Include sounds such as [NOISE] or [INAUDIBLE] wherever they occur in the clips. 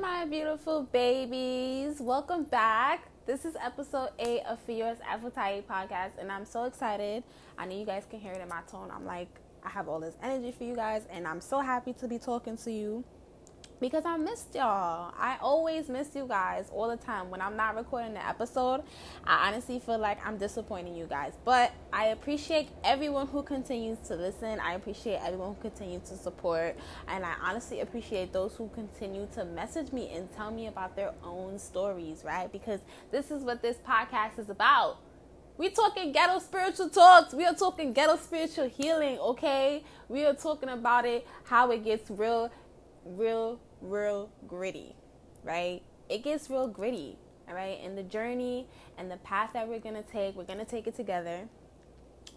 my beautiful babies. Welcome back. This is episode 8 of Fio's Aphrodite podcast, and I'm so excited. I know you guys can hear it in my tone. I'm like, I have all this energy for you guys, and I'm so happy to be talking to you because I missed y'all. I always miss you guys all the time. When I'm not recording the episode, I honestly feel like I'm disappointing you guys. But I appreciate everyone who continues to listen. I appreciate everyone who continues to support. And I honestly appreciate those who continue to message me and tell me about their own stories, right? Because this is what this podcast is about. We talking ghetto spiritual talks. We are talking ghetto spiritual healing, okay? We are talking about it, how it gets real, real real gritty, right? It gets real gritty, all right? And the journey and the path that we're gonna take, we're gonna take it together,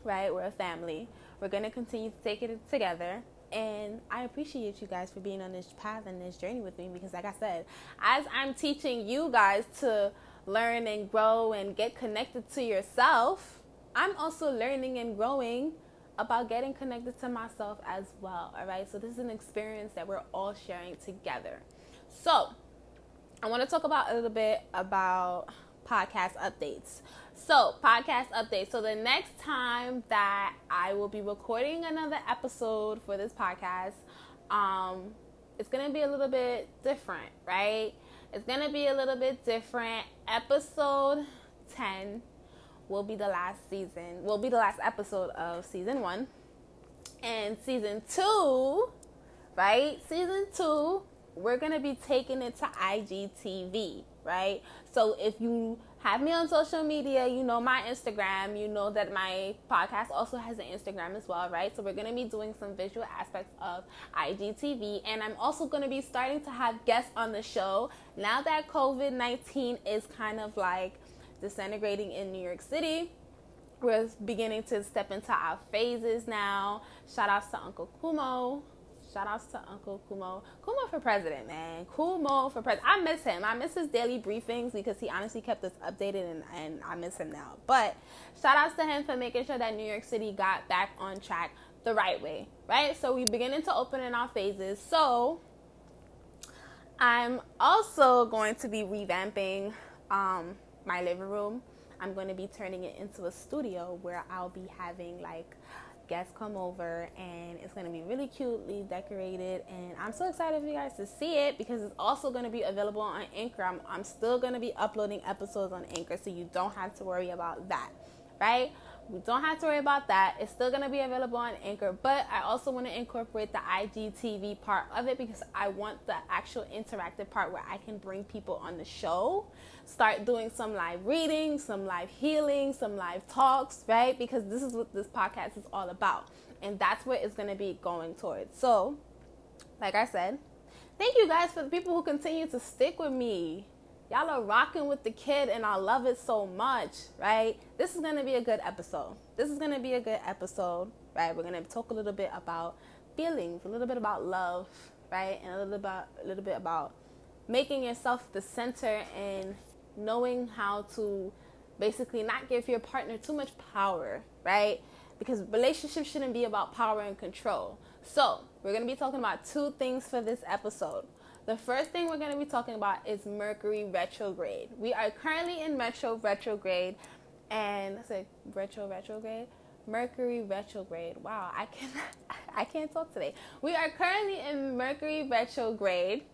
right? We're a family. We're gonna continue to take it together. And I appreciate you guys for being on this path and this journey with me because, like I said, as I'm teaching you guys to learn and grow and get connected to yourself, I'm also learning and growing about getting connected to myself as well. All right. So, this is an experience that we're all sharing together. So, I want to talk about a little bit about podcast updates. So, podcast updates. So, the next time that I will be recording another episode for this podcast, um, it's going to be a little bit different, right? It's going to be a little bit different. Episode 10 will be the last season, will be the last episode of season one. And season two, right? Season two, we're going to be taking it to IGTV, right? So if you have me on social media, you know my Instagram, you know that my podcast also has an Instagram as well, right? So we're going to be doing some visual aspects of IGTV and I'm also going to be starting to have guests on the show now that COVID-19 is kind of like disintegrating in New York City. We're beginning to step into our phases now. Shout outs to Uncle Cuomo. Shout outs to Uncle Cuomo. Cuomo for president, man. Cuomo for president. I miss him. I miss his daily briefings because he honestly kept us updated and, and I miss him now. But shout outs to him for making sure that New York City got back on track the right way, right? So we're beginning to open in our phases. So I'm also going to be revamping um, my living room. I'm going to be turning it into a studio where I'll be having like guests come over and it's going to be really cutely decorated and i'm so excited for you guys to see it because it's also going to be available on anchor i'm, I'm still going to be uploading episodes on anchor so you don't have to worry about that right we don't have to worry about that. It's still going to be available on Anchor, but I also want to incorporate the IGTV part of it because I want the actual interactive part where I can bring people on the show, start doing some live reading, some live healing, some live talks, right? Because this is what this podcast is all about. And that's what it's going to be going towards. So, like I said, thank you guys for the people who continue to stick with me Y'all are rocking with the kid, and I love it so much, right? This is gonna be a good episode. This is gonna be a good episode, right? We're gonna talk a little bit about feelings, a little bit about love, right? And a little about a little bit about making yourself the center and knowing how to basically not give your partner too much power, right? Because relationships shouldn't be about power and control. So, we're going to be talking about two things for this episode. The first thing we're going to be talking about is Mercury retrograde. We are currently in Metro retrograde, and I said retro retrograde. Mercury retrograde. Wow, I can [LAUGHS] I can't talk today. We are currently in Mercury retrograde.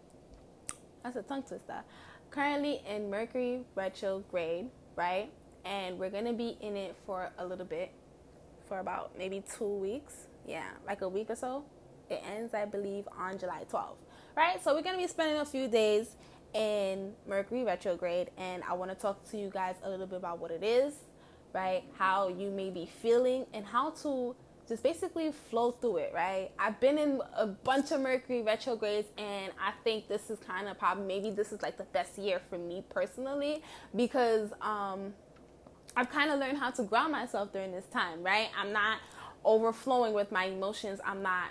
That's a tongue twister. Currently in Mercury retrograde, right? And we're gonna be in it for a little bit, for about maybe two weeks. Yeah, like a week or so. It ends, I believe, on July 12th right? So we're going to be spending a few days in Mercury retrograde, and I want to talk to you guys a little bit about what it is, right? How you may be feeling, and how to just basically flow through it, right? I've been in a bunch of Mercury retrogrades, and I think this is kind of probably maybe this is like the best year for me personally because um, I've kind of learned how to ground myself during this time, right? I'm not overflowing with my emotions. I'm not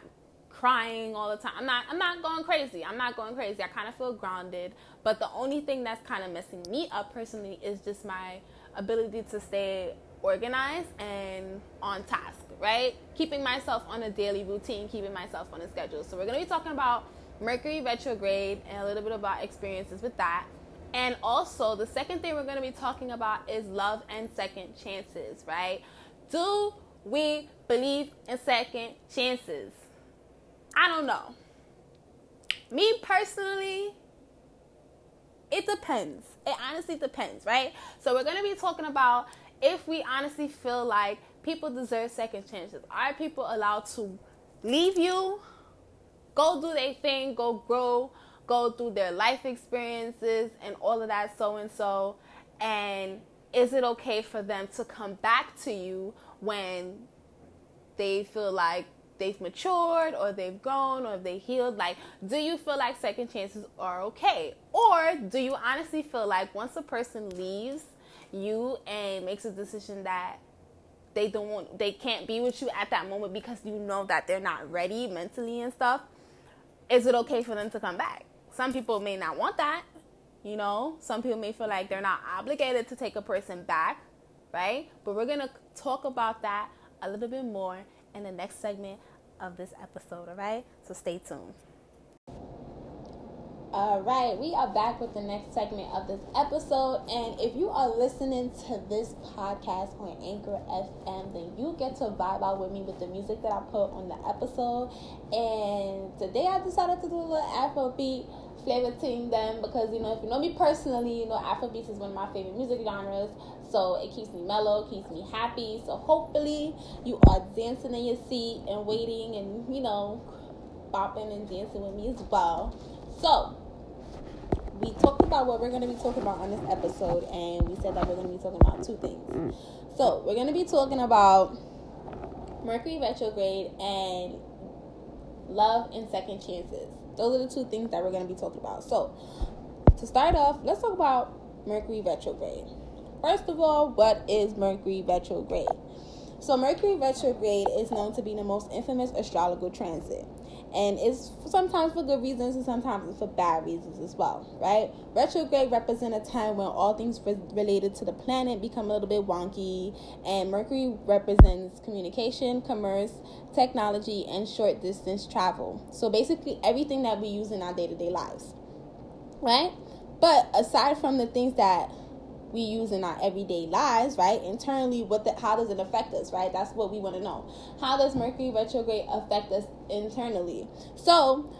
crying all the time. I'm not I'm not going crazy. I'm not going crazy. I kind of feel grounded, but the only thing that's kind of messing me up personally is just my ability to stay organized and on task, right? Keeping myself on a daily routine, keeping myself on a schedule. So we're going to be talking about Mercury retrograde and a little bit about experiences with that. And also, the second thing we're going to be talking about is love and second chances, right? Do we believe in second chances? I don't know. Me personally, it depends. It honestly depends, right? So, we're going to be talking about if we honestly feel like people deserve second chances. Are people allowed to leave you, go do their thing, go grow, go through their life experiences and all of that, so and so? And is it okay for them to come back to you when they feel like they've matured or they've grown or they healed like do you feel like second chances are okay? Or do you honestly feel like once a person leaves you and makes a decision that they don't want they can't be with you at that moment because you know that they're not ready mentally and stuff is it okay for them to come back? Some people may not want that you know? Some people may feel like they're not obligated to take a person back right? But we're gonna talk about that a little bit more in the next segment of this episode all right so stay tuned all right, we are back with the next segment of this episode. And if you are listening to this podcast on Anchor FM, then you get to vibe out with me with the music that I put on the episode. And today I decided to do a little Afrobeat flavor to them because, you know, if you know me personally, you know Afrobeat is one of my favorite music genres. So it keeps me mellow, keeps me happy. So hopefully you are dancing in your seat and waiting and, you know, bopping and dancing with me as well. So, we talked about what we're going to be talking about on this episode, and we said that we're going to be talking about two things. Mm. So, we're going to be talking about Mercury retrograde and love and second chances. Those are the two things that we're going to be talking about. So, to start off, let's talk about Mercury retrograde. First of all, what is Mercury retrograde? So, Mercury retrograde is known to be the most infamous astrological transit and it's sometimes for good reasons and sometimes it's for bad reasons as well, right? Retrograde represents a time when all things re- related to the planet become a little bit wonky, and Mercury represents communication, commerce, technology, and short distance travel. So basically, everything that we use in our day to day lives, right? But aside from the things that we use in our everyday lives, right? Internally, what the, how does it affect us, right? That's what we want to know. How does Mercury retrograde affect us internally? So,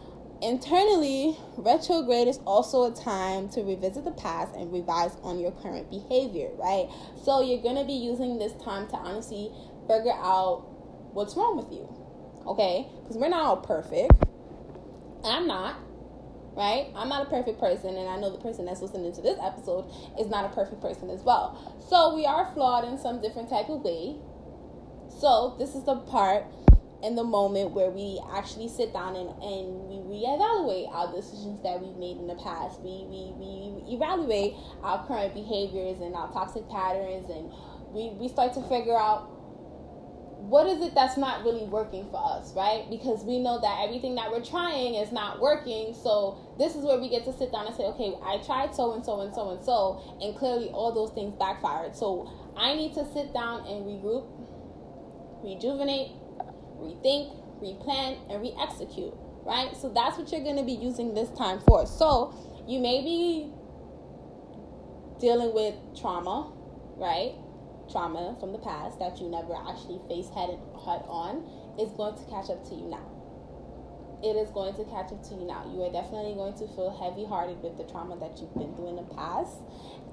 internally, retrograde is also a time to revisit the past and revise on your current behavior, right? So, you're going to be using this time to honestly figure out what's wrong with you, okay? Because we're not all perfect. I'm not right? I'm not a perfect person, and I know the person that's listening to this episode is not a perfect person as well. So we are flawed in some different type of way. So this is the part in the moment where we actually sit down and, and we reevaluate our decisions that we've made in the past. We, we, we evaluate our current behaviors and our toxic patterns, and we, we start to figure out what is it that's not really working for us, right? Because we know that everything that we're trying is not working. So this is where we get to sit down and say, okay, I tried so and so and so and so, and clearly all those things backfired. So I need to sit down and regroup, rejuvenate, rethink, replan, and re-execute, right? So that's what you're going to be using this time for. So you may be dealing with trauma, right? Trauma from the past that you never actually faced head head on is going to catch up to you now. It is going to catch up to you now. You are definitely going to feel heavy hearted with the trauma that you've been through in the past.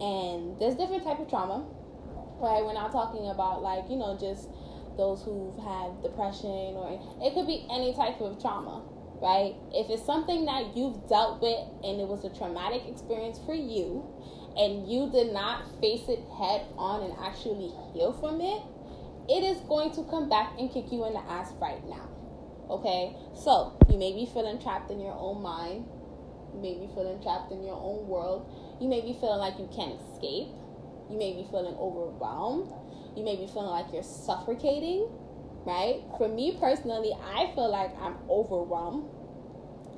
And there's different type of trauma. Right? We're not talking about like, you know, just those who've had depression or it could be any type of trauma right? If it's something that you've dealt with and it was a traumatic experience for you, and you did not face it head on and actually heal from it, it is going to come back and kick you in the ass right now. Okay? So, you may be feeling trapped in your own mind. You may be feeling trapped in your own world. You may be feeling like you can't escape. You may be feeling overwhelmed. You may be feeling like you're suffocating, right? For me personally, I feel like I'm overwhelmed.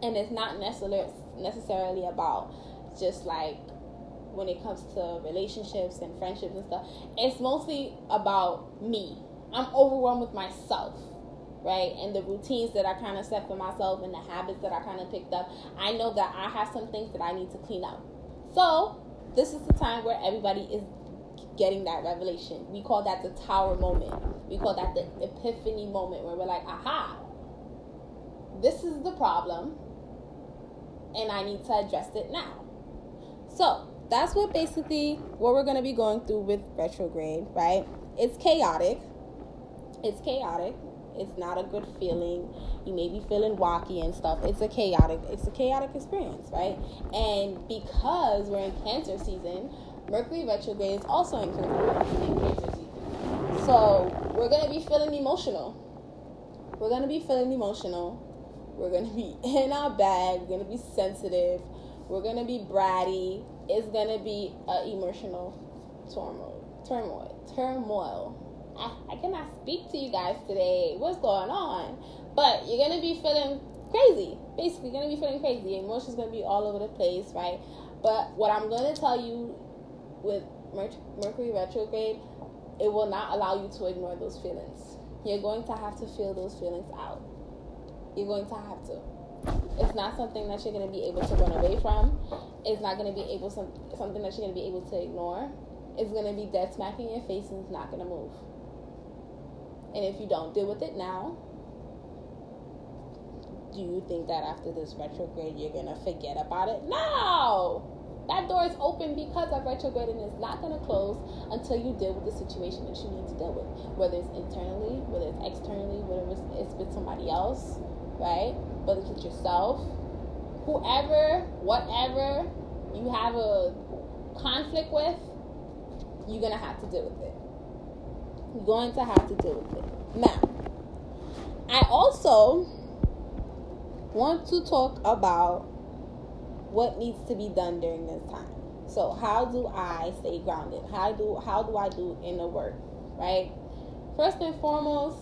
And it's not necessarily necessarily about just like when it comes to relationships and friendships and stuff. It's mostly about me. I'm overwhelmed with myself, right? And the routines that I kind of set for myself and the habits that I kind of picked up, I know that I have some things that I need to clean up. So, this is the time where everybody is getting that revelation. We call that the tower moment. We call that the epiphany moment where we're like, aha, this is the problem, and I need to address it now. So, that's what basically what we're going to be going through with retrograde, right? It's chaotic. It's chaotic. It's not a good feeling. You may be feeling wacky and stuff. It's a chaotic. It's a chaotic experience, right? And because we're in Cancer season, Mercury retrograde is also in Cancer season. So we're gonna be feeling emotional. We're gonna be feeling emotional. We're gonna be [LAUGHS] in our bag. We're gonna be sensitive. We're gonna be bratty. It's gonna be an emotional turmoil. Turmoil. Turmoil. I, I cannot speak to you guys today. What's going on? But you're gonna be feeling crazy. Basically, you're gonna be feeling crazy. Emotions gonna be all over the place, right? But what I'm gonna tell you with Mercury retrograde, it will not allow you to ignore those feelings. You're going to have to feel those feelings out. You're going to have to. It's not something that you're going to be able to run away from. It's not going to be able some something that you're going to be able to ignore. It's going to be dead smack in your face and it's not going to move. And if you don't deal with it now, do you think that after this retrograde you're going to forget about it? No! That door is open because of retrograde and it's not going to close until you deal with the situation that you need to deal with. Whether it's internally, whether it's externally, whether it's with somebody else, right? Whether it's yourself, whoever, whatever you have a conflict with, you're to have to deal with it. You're going to have to deal with it. Now, I also want to talk about what needs to be done during this time. So how do I stay grounded? How do how do I do inner work? Right? First and foremost,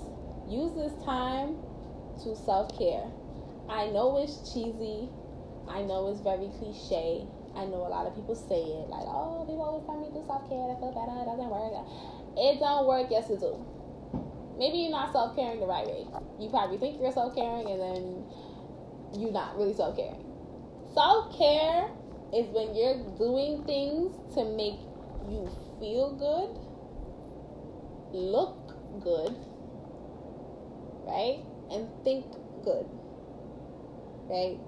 use this time to self-care. I know it's cheesy. I know it's very cliche. I know a lot of people say it like, oh, people always tell me to do self-care. I feel better. It doesn't work. It don't work. Yes, it do. Maybe you're not self-caring the right way. You probably think you're self-caring, and then you're not really self-caring Self care is when you're doing things to make you feel good, look good, right? And think good, right?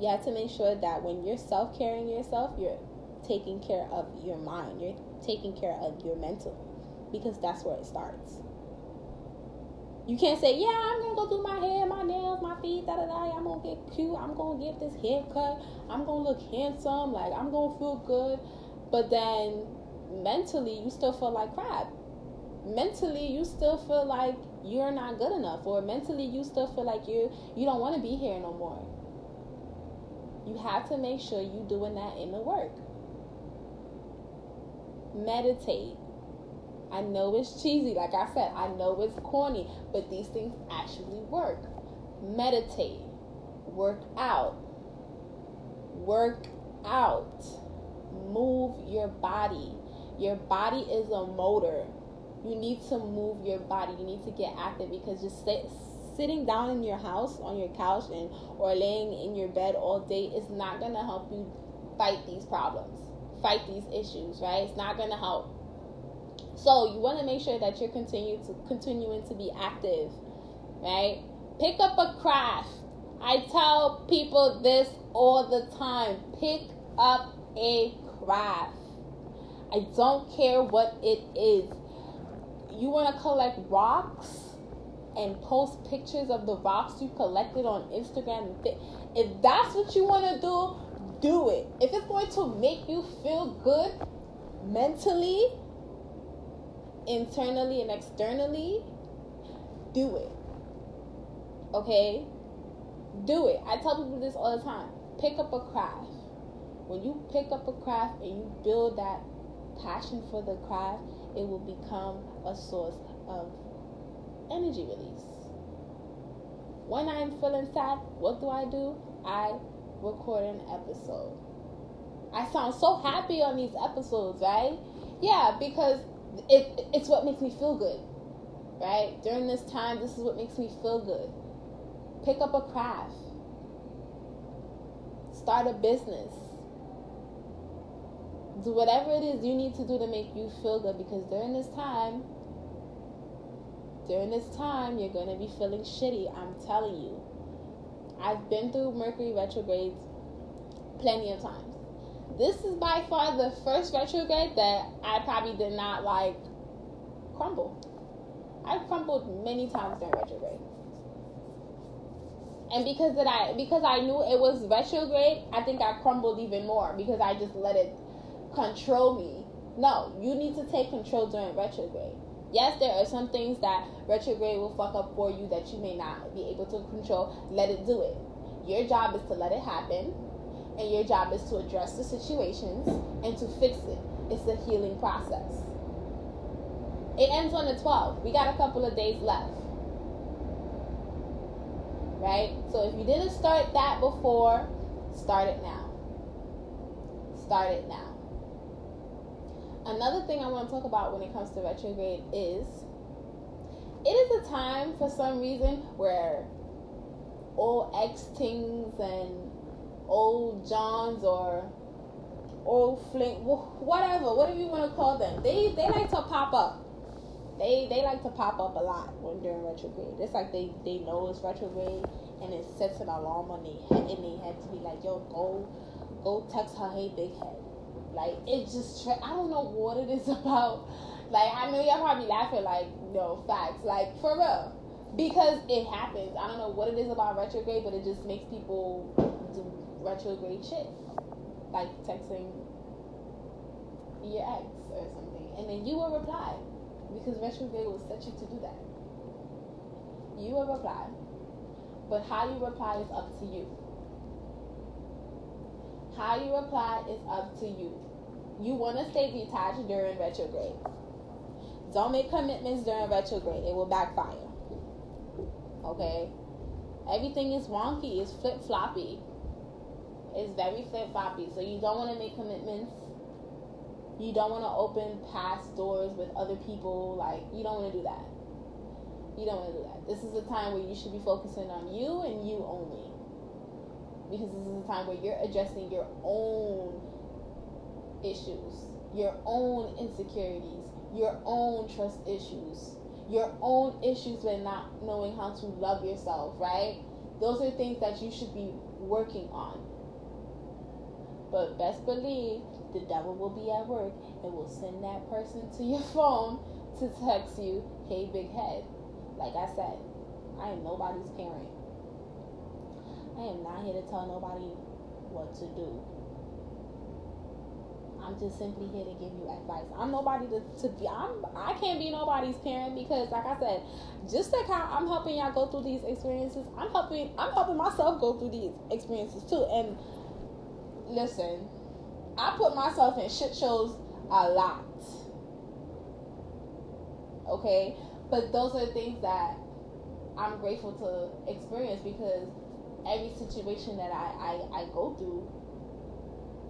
You have to make sure that when you're self caring yourself, you're taking care of your mind, you're taking care of your mental, because that's where it starts. You can't say, yeah, I'm gonna go do my hair, my nails, my feet, da da da. I'm gonna get cute. I'm gonna get this haircut. I'm gonna look handsome. Like I'm gonna feel good. But then mentally, you still feel like crap. Mentally, you still feel like you're not good enough, or mentally, you still feel like you you don't want to be here no more. You have to make sure you're doing that in the work. Meditate I know it's cheesy, like I said, I know it's corny, but these things actually work. Meditate, work out, work out, move your body. Your body is a motor. You need to move your body. You need to get active because just sit, sitting down in your house on your couch and or laying in your bed all day is not going to help you fight these problems, fight these issues, right? It's not going to help so you want to make sure that you're continue to continuing to be active, right? Pick up a craft. I tell people this all the time. Pick up a craft. I don't care what it is. You want to collect rocks and post pictures of the rocks you collected on Instagram. If that's what you want to do, do it. If it's going to make you feel good mentally, internally and externally, do it. Okay? Do it. I tell people this all the time. Pick up a craft. When you pick up a craft and you build that passion for the craft, it will become a source of energy release. When I'm feeling sad, what do I do? I record an episode. I sound so happy on these episodes, right? Yeah, because it it's what makes me feel good right? During this time, this is what makes me feel good. Pick up a craft, start a business, do whatever it is you need to do to make you feel good because during this time, during this time, you're going to be feeling shitty. I'm telling you. I've been through Mercury retrogrades plenty of times. This is by far the first retrograde that I probably did not like crumble. I've crumbled many times during retrograde. And because that I because I knew it was retrograde, I think I crumbled even more because I just let it control me. No, you need to take control during retrograde. Yes, there are some things that retrograde will fuck up for you that you may not be able to control. Let it do it. Your job is to let it happen, and your job is to address the situations and to fix it. It's a healing process. It ends on the 12th. We got a couple of days left. Right? So if you didn't start that before, start it now. Start it now. Another thing I want to talk about when it comes to retrograde is it is a time for some reason where old ex things and old Johns or old flint, whatever, whatever you want to call them, they they like to pop up. They they like to pop up a lot when during retrograde. It's like they they know it's retrograde and it sets an alarm on their head and they have to be like, yo, go go text her, hey big head like it just, I don't know what it is [LAUGHS] about. Like I know y'all probably laughing, like no facts, like for real, because it happens. I don't know what it is about retrograde, but it just makes people do retrograde shit, like texting your ex or something, and then you will reply because retrograde will set you to do that. You will reply, but how you reply is up to you. How you reply is up to you. You want to stay detached during retrograde. Don't make commitments during retrograde. It will backfire. Okay? Everything is wonky. It's flip floppy. It's very flip floppy. So you don't want to make commitments. You don't want to open past doors with other people. Like, you don't want to do that. You don't want to do that. This is a time where you should be focusing on you and you only because this is a time where you're addressing your own issues, your own insecurities, your own trust issues, your own issues with not knowing how to love yourself, right? Those are things that you should be working on. But best believe the devil will be at work and will send that person to your [LAUGHS] phone to text you, hey, big head. Like I said, I am nobody's parent. I am not here to tell nobody what to do. I'm just simply here to give you advice. I'm nobody to, to be I'm I can't be nobody's parent because like I said, just like how I'm helping y'all go through these experiences, I'm helping I'm helping myself go through these experiences too. And listen, I put myself in shit shows a lot. Okay? But those are things that I'm grateful to experience because every situation that I, I, I go through,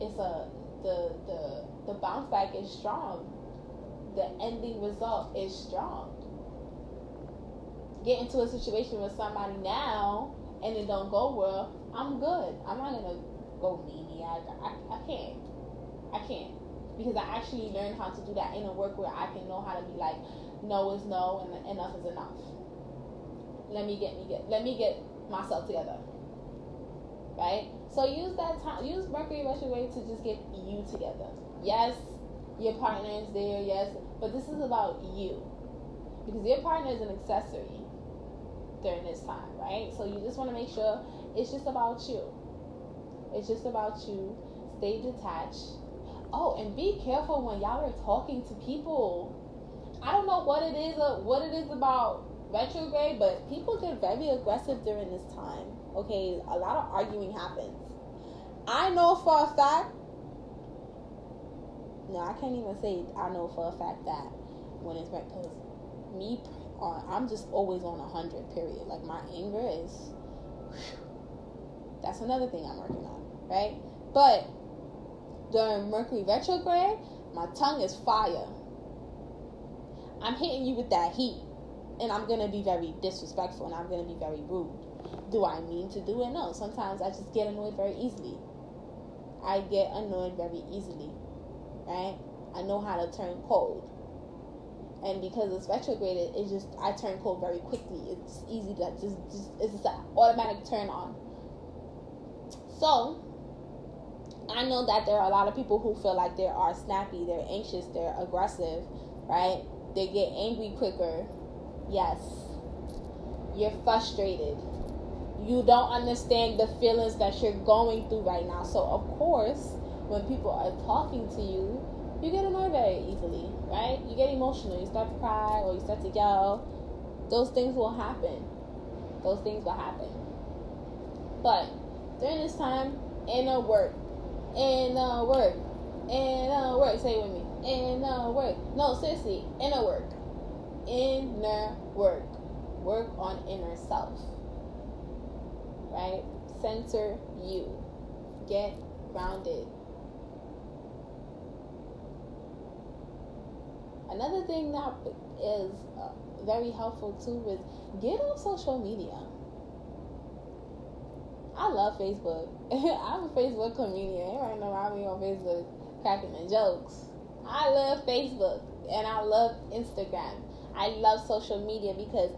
it's a the the the bounce back is strong. The ending result is strong. Get into a situation with somebody now and it don't go well, I'm good. I'm not gonna go maniac. I, I can't. I can't. Because I actually learned how to do that in a work where I can know how to be like, no is no and enough is enough. Let me get me get let me get myself together right? So use that time, use Mercury retrograde to just get you together. Yes, your partner is there, yes, but this is about you because your partner is an accessory during this time, right? So you just want to make sure it's just about you. It's just about you. Stay detached. Oh, and be careful when y'all are talking to people. I don't know what it is, uh, what it is about retrograde, but people get very aggressive during this time okay, a lot of arguing happens. I know for a fact. No, I can't even say I know for a fact that when it's right because me, uh, I'm just always on a hundred. Period. Like my anger is. That's another thing I'm working on, right? But during Mercury retrograde, my tongue is fire. I'm hitting you with that heat. and I'm gonna be very disrespectful and I'm gonna be very rude. Do I mean to do it? No. Sometimes I just get annoyed very easily. I get annoyed very easily, right? I know how to turn cold. And because it's retrograded, it's just I turn cold very quickly. It's easy to just just it's just an automatic turn on. So I know that there are a lot of people who feel like they are snappy, they're anxious, they're aggressive, right? They get angry quicker. Yes. You're frustrated. You don't understand the feelings that you're going through right now. So of course, when people are talking to you, you get annoyed very easily, right? You get emotional, you start to cry or you start to yell. Those things will happen. Those things will happen. But during this time, inner work, inner work, inner work. Say it with me. Inner work. No, seriously, inner work. Inner work. Work on inner self. Right? Center you. Get grounded Another thing that is uh, very helpful too is get on social media. I love Facebook. [LAUGHS] I'm a Facebook comedian. Right now, I'm on Facebook cracking the jokes. I love Facebook and I love Instagram. I love social media because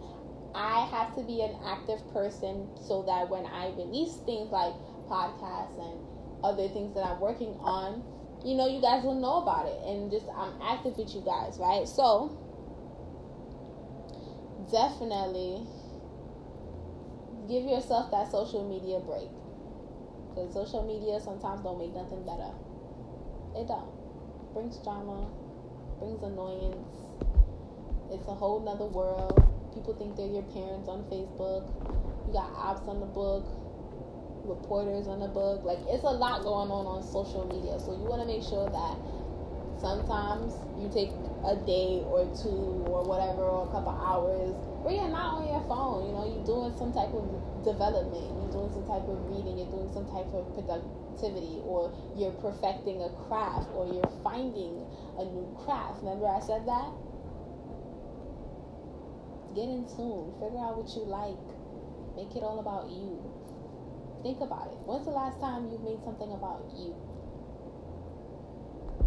I have to be an active person so that when I release things like podcasts and other things that I'm working on, you know, you guys will know about it. And just, I'm active with you guys, right? So, definitely give yourself that social media break. Because social media sometimes don't make nothing better. It don't. Brings drama, brings annoyance. It's a whole nother world. People think they're your parents on Facebook. You got apps on the book reporters on the book. Like it's a lot going on on social media. So you want to make sure that sometimes you take a day or two or whatever or a couple hours where you're not on your phone. You know, you're doing some type of development. You're doing some type of reading. You're doing some type of productivity or you're perfecting a craft or you're finding a new craft. Remember I said that? Get in tune. Figure out what you like. Make it all about you. Think about it. When's the last time you made something about you?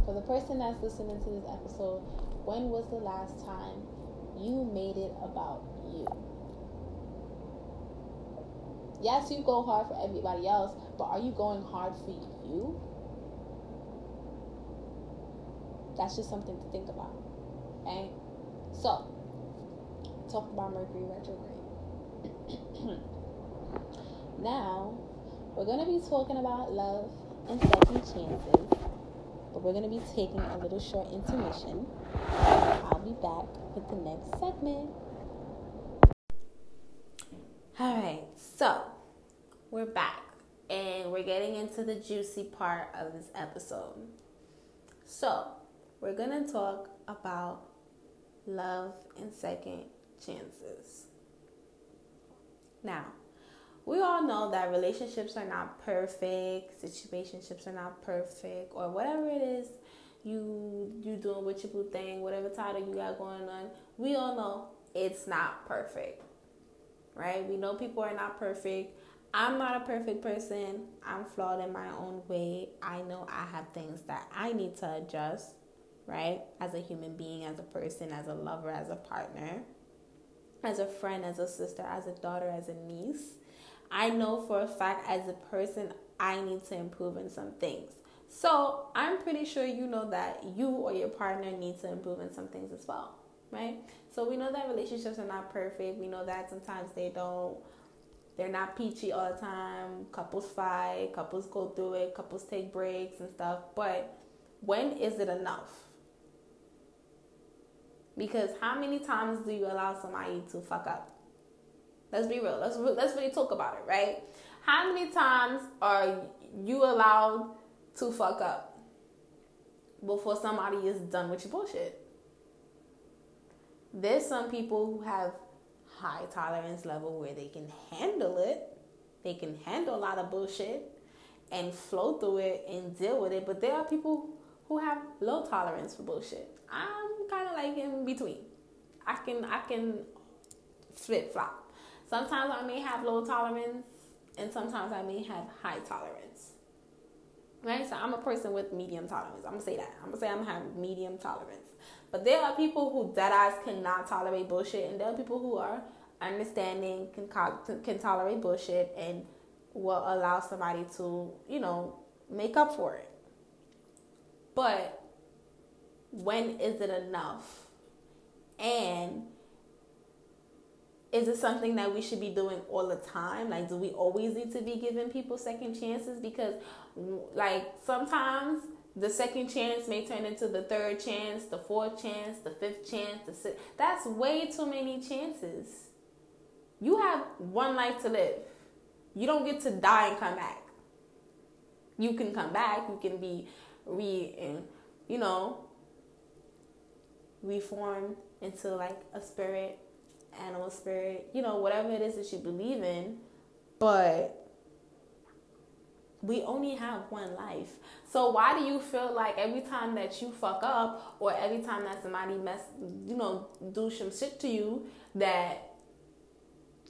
For the person that's listening to this episode, when was the last time you made it about you? Yes, you go hard for everybody else, but are you going hard for you? That's just something to think about. Okay? So, talk about Mercury retrograde. [CLEARS THROAT] now, we're going to be talking about love and second chances, but we're going to be taking a little short intermission. I'll be back with the next segment. All right, so we're back and we're getting into the juicy part of this episode. So, we're going to talk about love and second chances. Now, we all know that relationships are not perfect, situationships are not perfect, or whatever it is you you doing what you boo thing, whatever title you got going on. We all know it's not perfect, right? We know people are not perfect. I'm not a perfect person. I'm flawed in my own way. I know I have things that I need to adjust, right? As a human being, as a person, as a lover, as a partner, as a friend, as a sister, as a daughter, as a niece I know for a fact as a person, I need to improve in some things. So I'm pretty sure you know that you or your partner needs to improve in some things as well, right? So we know that relationships are not perfect. We know that sometimes they don't, they're not peachy all the time. Couples fight, couples go through it, couples take breaks and stuff. But when is it enough? Because how many times do you allow somebody to fuck up? Let's be real. Let's let's really talk about it, right? How many times are you allowed to fuck up before somebody is done with your bullshit? There's some people who have high tolerance level where they can handle it. They can handle a lot of bullshit and flow through it and deal with it. But there are people who have low tolerance for bullshit. I'm kind of like in between. I can I can flip flop. Sometimes I may have low tolerance, and sometimes I may have high tolerance. Right? So I'm a person with medium tolerance. I'm gonna say that. I'm gonna say I'm gonna have medium tolerance. But there are people who dead eyes cannot tolerate bullshit, and there are people who are understanding, can can tolerate bullshit, and will allow somebody to, you know, make up for it. But when is it enough? And is it something that we should be doing all the time? Like, do we always need to be giving people second chances? Because, like, sometimes the second chance may turn into the third chance, the fourth chance, the fifth chance, the sixth. That's way too many chances. You have one life to live. You don't get to die and come back. You can come back. You can be re, you know, reformed into like a spirit, animal spirit, you know, whatever it is that you believe in. But we only have one life. So why do you feel like every time that you fuck up or every time that somebody mess you know, do some shit to you that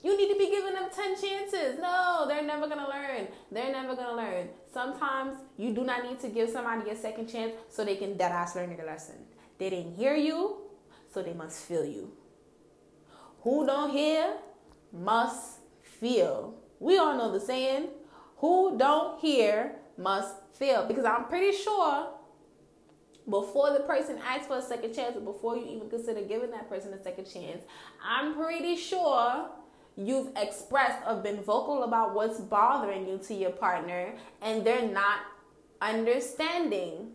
you need to be giving them 10 chances. No, they're never going to learn. They're never going to learn. Sometimes you do not need to give somebody a second chance so they can dead ass learn their lesson. They didn't hear you, so they must feel you. Who don't hear must feel. We all know the saying, who don't hear must feel. Because I'm pretty sure before the person asks for a second chance or before you even consider giving that person a second chance, I'm pretty sure you've expressed or been vocal about what's bothering you to your partner and they're not understanding.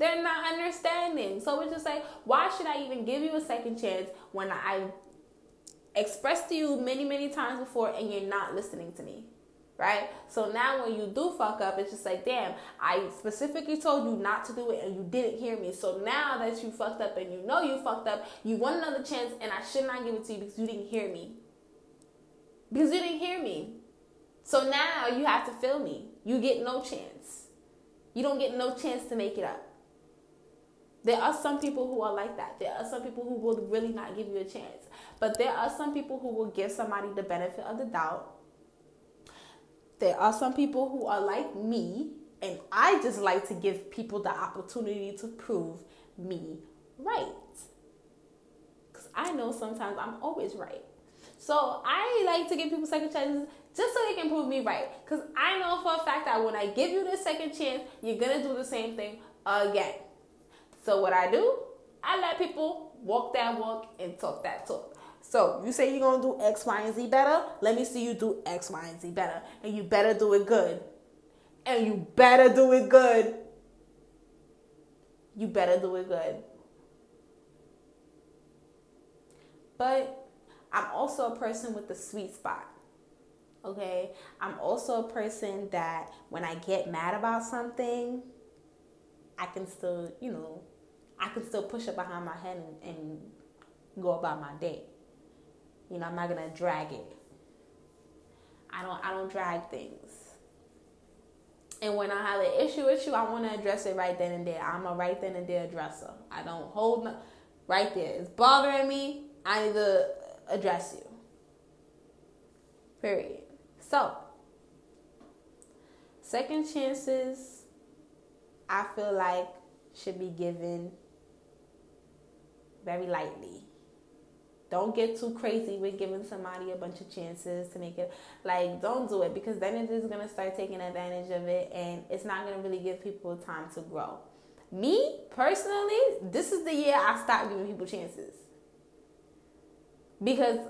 They're not understanding. So it's just like, why should I even give you a second chance when I expressed to you many, many times before and you're not listening to me? Right? So now when you do fuck up, it's just like, damn, I specifically told you not to do it and you didn't hear me. So now that you fucked up and you know you fucked up, you want another chance and I should not give it to you because you didn't hear me. Because you didn't hear me. So now you have to feel me. You get no chance. You don't get no chance to make it up. There are some people who are like that. There are some people who will really not give you a chance. But there are some people who will give somebody the benefit of the doubt. There are some people who are like me, and I just like to give people the opportunity to prove me right. Because I know sometimes I'm always right. So I like to give people second chances just so they can prove me right. Because I know for a fact that when I give you the second chance, you're going to do the same thing again. So what I do, I let people walk that walk and talk that talk. So you say you're gonna do X, Y, and Z better. Let me see you do X, Y, and Z better, and you better do it good. And you better do it good. You better do it good. But I'm also a person with the sweet spot. Okay? I'm also a person that when I get mad about something, I can still, you know, I can still push it behind my head and, and go about my day. You know, I'm not gonna drag it. I don't I don't drag things. And when I have an issue with you, I want to address it right then and there. I'm a right then and there addresser. I don't hold no, right there. It's bothering me. I need to address you. Period. So, second chances, I feel like should be given very lightly. Don't get too crazy with giving somebody a bunch of chances to make it. Like, don't do it because then it is to start taking advantage of it and it's not to really give people time to grow. Me, personally, this is the year I stopped giving people chances. Because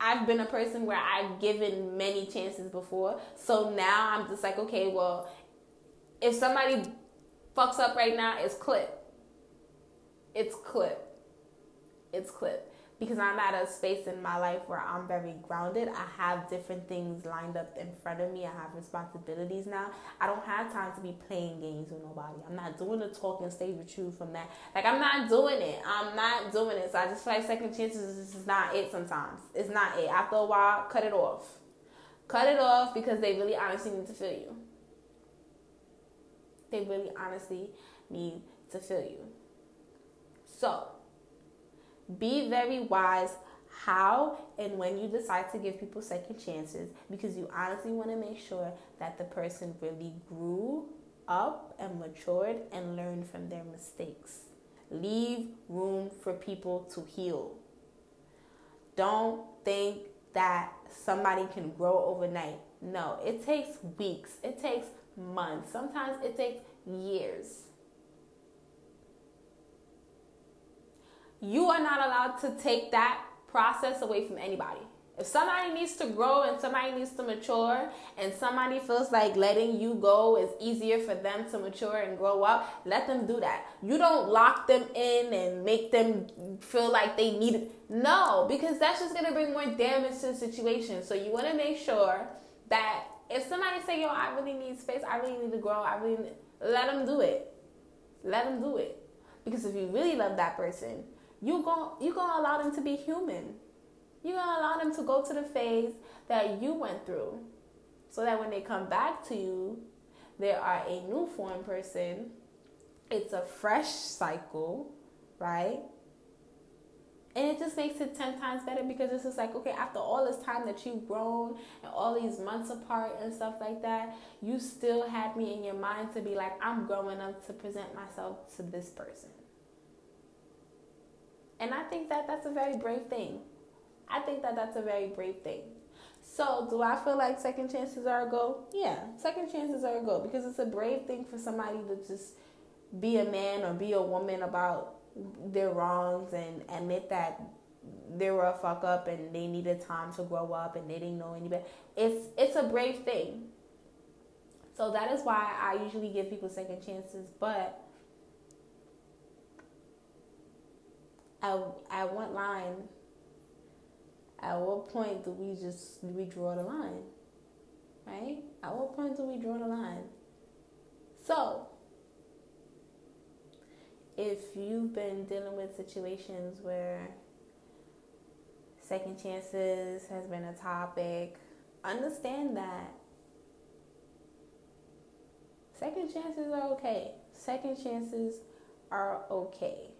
I've been a person where I've given many chances before. So now I'm just like, okay, well, if somebody fucks up right now, it's clip. It's clip it's clip because I'm at a space in my life where I'm very grounded. I have different things lined up in front of me. I have responsibilities now. I don't have time to be playing games with nobody. I'm not doing the talking stage with you from that. Like I'm not doing it. I'm not doing it. So I just feel like second chances is not it sometimes. It's not it. After a while, cut it off. Cut it off because they really honestly need to feel you. They really honestly need to feel you. So be very wise how and when you decide to give people second chances because you honestly want to make sure that the person really grew up and matured and learned from their mistakes. Leave room for people to heal. Don't think that somebody can grow overnight. No, it takes weeks, it takes months, sometimes it takes years. You are not allowed to take that process away from anybody. If somebody needs to grow and somebody needs to mature, and somebody feels like letting you go is easier for them to mature and grow up, let them do that. You don't lock them in and make them feel like they need it. No, because that's just gonna bring more damage to the situation. So you wanna make sure that if somebody say, "Yo, I really need space. I really need to grow. I really," need, let them do it. Let them do it. Because if you really love that person, you going you gonna allow them to be human. You're gonna allow them to go to the phase that you went through, so that when they come back to you, they are a new form person. It's a fresh cycle, right? And it just makes it 10 times better because it's just like, okay, after all this time that you've grown and all these months apart and stuff like that, you still had me in your mind to be like, I'm growing up to present myself to this person. And I think that that's a very brave thing. I think that that's a very brave thing. So, do I feel like second chances are a go? Yeah, second chances are a go because it's a brave thing for somebody to just be a man or be a woman about their wrongs and admit that they were a fuck up and they needed time to grow up and they didn't know any better. It's it's a brave thing. So that is why I usually give people second chances, but at, at what line, at what point do we just do we draw the line? Right? At what point do we draw the line? So, if you've been dealing with situations where second chances has been a topic, understand that second chances are okay. Second chances are okay.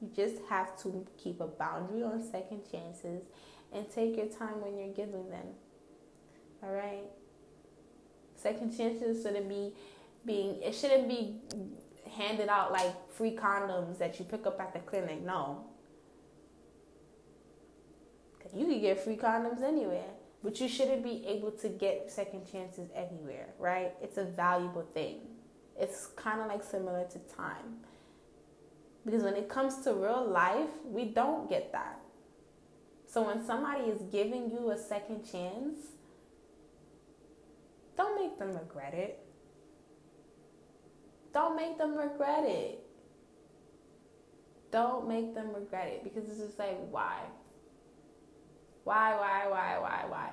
You just have to keep a boundary on second chances and take your time when you're giving them. All right? Second chances shouldn't be being, it shouldn't be handed out like free condoms that you pick up at the clinic. No. You can get free condoms anywhere, but you shouldn't be able to get second chances anywhere, right? It's a valuable thing. It's kind of like similar to time. Because when it comes to real life, we don't get that. So when somebody is giving you a second chance, don't make them regret it. Don't make them regret it. Don't make them regret it because it's just like, why? Why, why, why, why, why?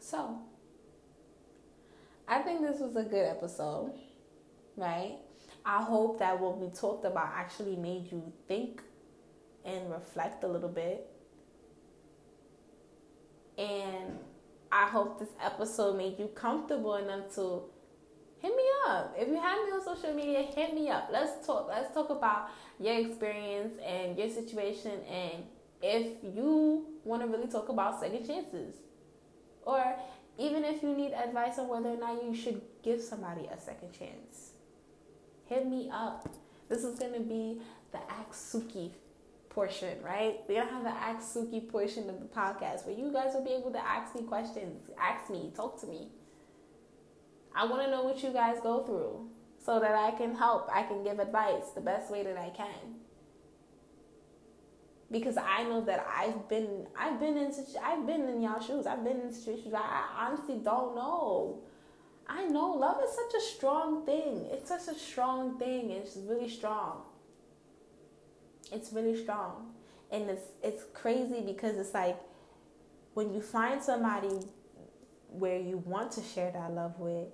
So, I think this was a good episode, right? I hope that what we talked about actually made you think and reflect a little bit. And I hope this episode made you comfortable enough to hit me up. If you have me on social media, hit me up. Let's talk. Let's talk about your experience and your situation and if you want to really talk about second chances. Or even if you need advice on whether or not you should give somebody a second chance hit me up. This is gonna be the Ask Suki portion, right? We're gonna have the Ask Suki portion of the podcast where you guys will be able to ask me questions, ask me, talk to me. I wanna know what you guys go through so that I can help, I can give advice the best way that I can. Because I know that I've been, I've been in, I've been in y'all shoes. I've been in situations I honestly don't know I know love is such a strong thing. It's such a strong thing. It's really strong. It's really strong. And it's it's crazy because it's like when you find somebody where you want to share that love with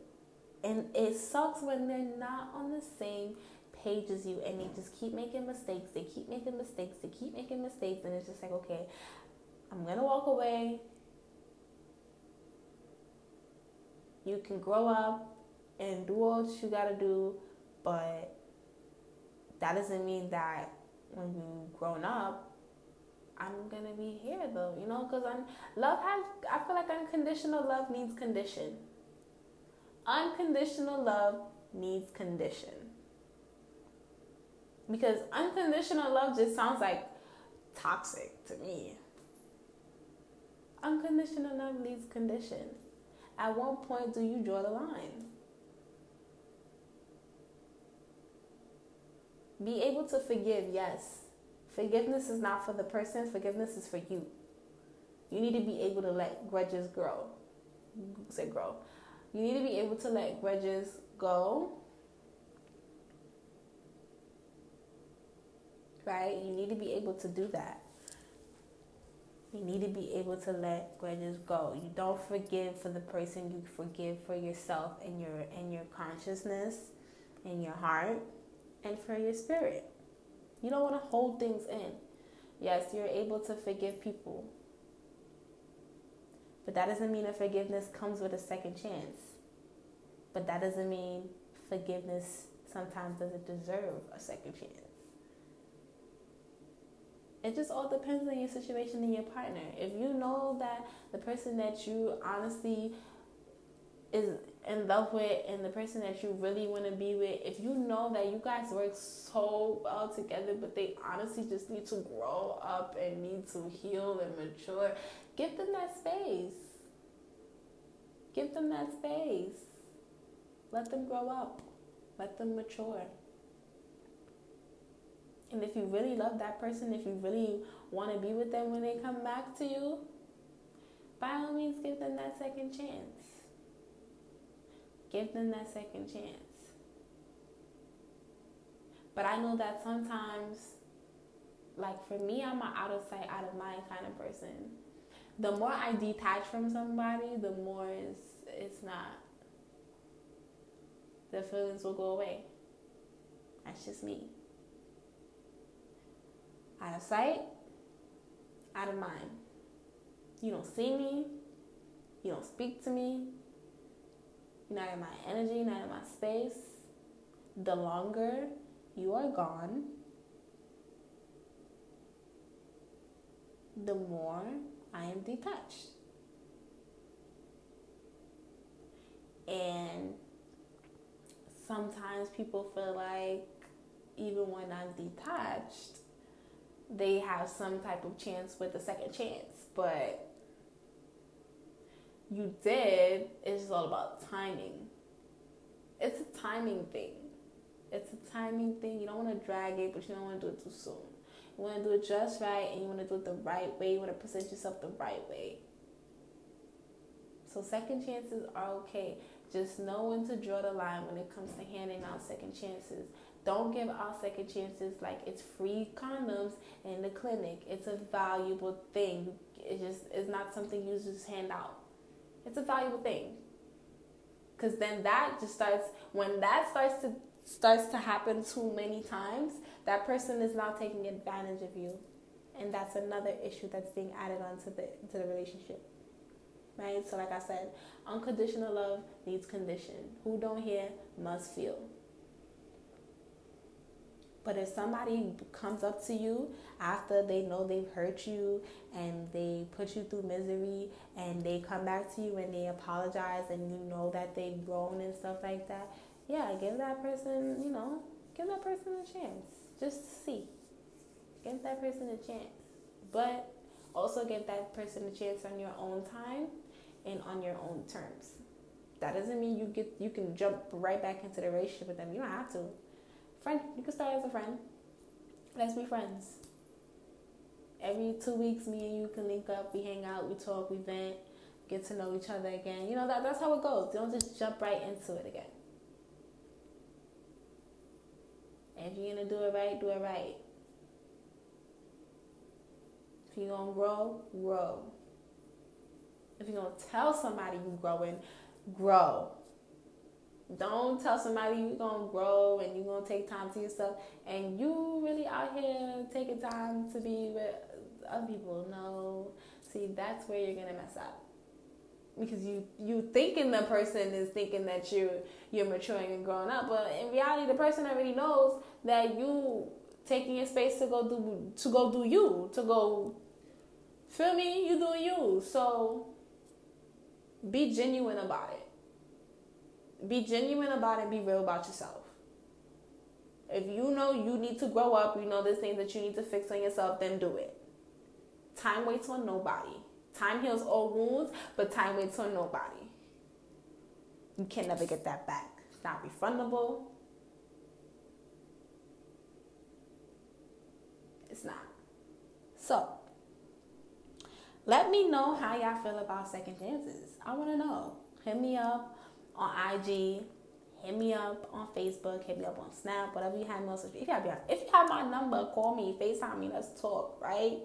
and it sucks when they're not on the same page as you and they just keep making mistakes. They keep making mistakes. They keep making mistakes and it's just like, okay, I'm to walk away you can grow up and do what you gotta do, but that doesn't mean that when you grown up, I'm gonna be here though, you know, because i'm love has. I feel like unconditional love needs condition. Unconditional love needs condition. Because unconditional love just sounds like toxic to me. Unconditional love needs condition. At what point do you draw the line? Be able to forgive, yes. Forgiveness is not for the person, forgiveness is for you. You need to be able to let grudges grow. Say grow. You need to be able to let grudges go. Right? You need to be able to do that. You need to be able to let grudges go. You don't forgive for the person, you forgive for yourself and your and your consciousness and your heart and for your spirit. You don't want to hold things in. Yes, you're able to forgive people. But that doesn't mean that forgiveness comes with a second chance. But that doesn't mean forgiveness sometimes doesn't deserve a second chance. It just all depends on your situation and your partner. If you know that the person that you honestly is in love with and the person that you really want to be with, if you know that you guys work so well together, but they honestly just need to grow up and need to heal and mature, give them that space. Give them that space. Let them grow up. Let them mature. And if you really love that person, if you really want to be with them when they come back to you, by all means, give them that second chance. Give them that second chance. But I know that sometimes, like for me, I'm an out of sight, out of mind kind of person. The more I detach from somebody, the more it's, it's not. The feelings will go away. That's just me. Out of sight, out of mind. You don't see me, you don't speak to me, not in my energy, not in my space. The longer you are gone, the more I am detached. And sometimes people feel like even when I'm detached, they have some type of chance with a second chance. But you did, it's just all about timing. It's a timing thing. It's a timing thing. You don't want to drag it, but you don't want to do it too soon. You want to do it just right, and you want to do it the right way. You want to present yourself the right way. So second chances are okay. Just know when to draw the line when it comes to handing out second chances. Don't give out second chances like it's free condoms in the clinic. It's a valuable thing. It just it's not something you just hand out. It's a valuable thing. Cause then that just starts when that starts to starts to happen too many times, that person is now taking advantage of you. And that's another issue that's being added onto the to the relationship. Right? So like I said, unconditional love needs condition. Who don't hear must feel. But if somebody comes up to you after they know they've hurt you and they put you through misery and they come back to you and they apologize and you know that they've grown and stuff like that, yeah, give that person, you know, give that person a chance. Just to see. Give that person a chance. But also give that person a chance on your own time and on your own terms. That doesn't mean you get you can jump right back into the relationship with them. You don't have to. Friend, you can start as a friend. Let's be friends. Every two weeks, me and you can link up. We hang out, we talk, we vent, get to know each other again. You know that that's how it goes. Don't just jump right into it again. If you're gonna do it right, do it right. If you're gonna grow, grow. If you're gonna tell somebody you're growing, grow. Don't tell somebody you're gonna grow and you're gonna take time to yourself and you really out here taking time to be with other people. No. See, that's where you're gonna mess up. Because you you thinking the person is thinking that you you're maturing and growing up, but in reality the person already knows that you taking your space to go do to go do you, to go feel me, you doing you. So be genuine about it. Be genuine about it, be real about yourself. If you know you need to grow up, you know there's things that you need to fix on yourself, then do it. Time waits on nobody. Time heals all wounds, but time waits on nobody. You can never get that back. It's not refundable. It's not. So, let me know how y'all feel about second chances. I want to know. Hit me up on IG. Hit me up on Facebook. Hit me up on Snap. Whatever you have social. If you have if you have my number, call me. Facetime me. Let's talk. Right.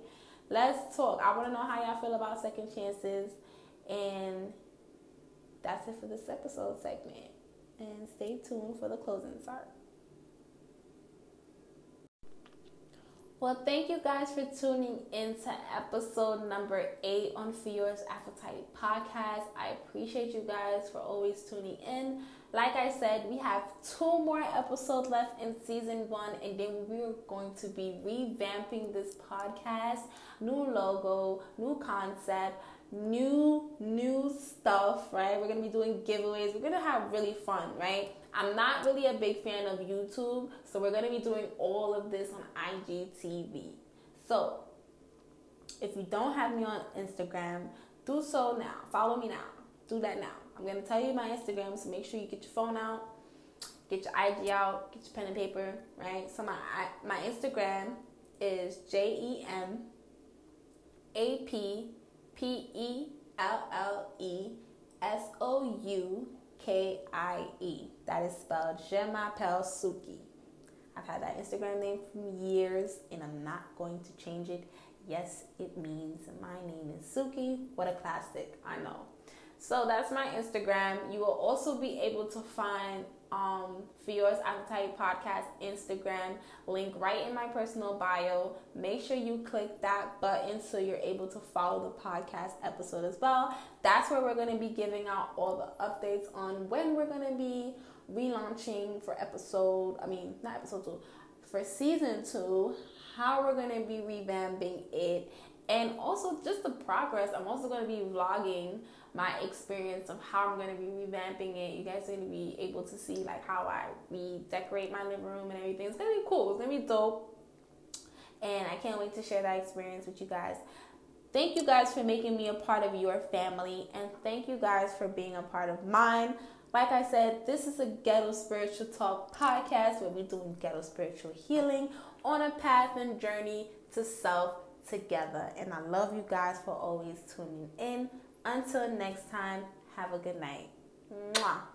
Let's talk. I want to know how y'all feel about second chances. And that's it for this episode segment. And stay tuned for the closing start. Well, thank you guys for tuning in to episode number eight on Fiora's Appetite podcast. I appreciate you guys for always tuning in. Like I said, we have two more episodes left in season one, and then we're going to be revamping this podcast. New logo, new concept, new new stuff, right? We're gonna be doing giveaways. We're gonna have really fun, right? I'm not really a big fan of YouTube, so we're gonna be doing all of this on IGTV. So if you don't have me on Instagram, do so now. Follow me now. Do that now. I'm gonna tell you my Instagram, so make sure you get your phone out, get your IG out, get your pen and paper, right? So my my Instagram is J E M A P P E L L E S O U K I E. That is spelled Je m'appelle Suki. I've had that Instagram name for years and I'm not going to change it. Yes, it means my name is Suki. What a classic, I know. So that's my Instagram. You will also be able to find um, Fiora's Appetite Podcast Instagram link right in my personal bio. Make sure you click that button so you're able to follow the podcast episode as well. That's where we're going to be giving out all the updates on when we're going to be relaunching for episode, I mean, not episode two, for season two, how we're going to be revamping it, and also just the progress. I'm also going to be vlogging my experience of how I'm going to be revamping it. You guys are going to be able to see like how I redecorate my living room and everything. It's going to be cool. It's going to be dope. And I can't wait to share that experience with you guys. Thank you guys for making me a part of your family and thank you guys for being a part of mine. Like I said, this is a Ghetto Spiritual Talk podcast where we're doing ghetto spiritual healing on a path and journey to self together. And I love you guys for always tuning in. Until next time, have a good night. Mwah.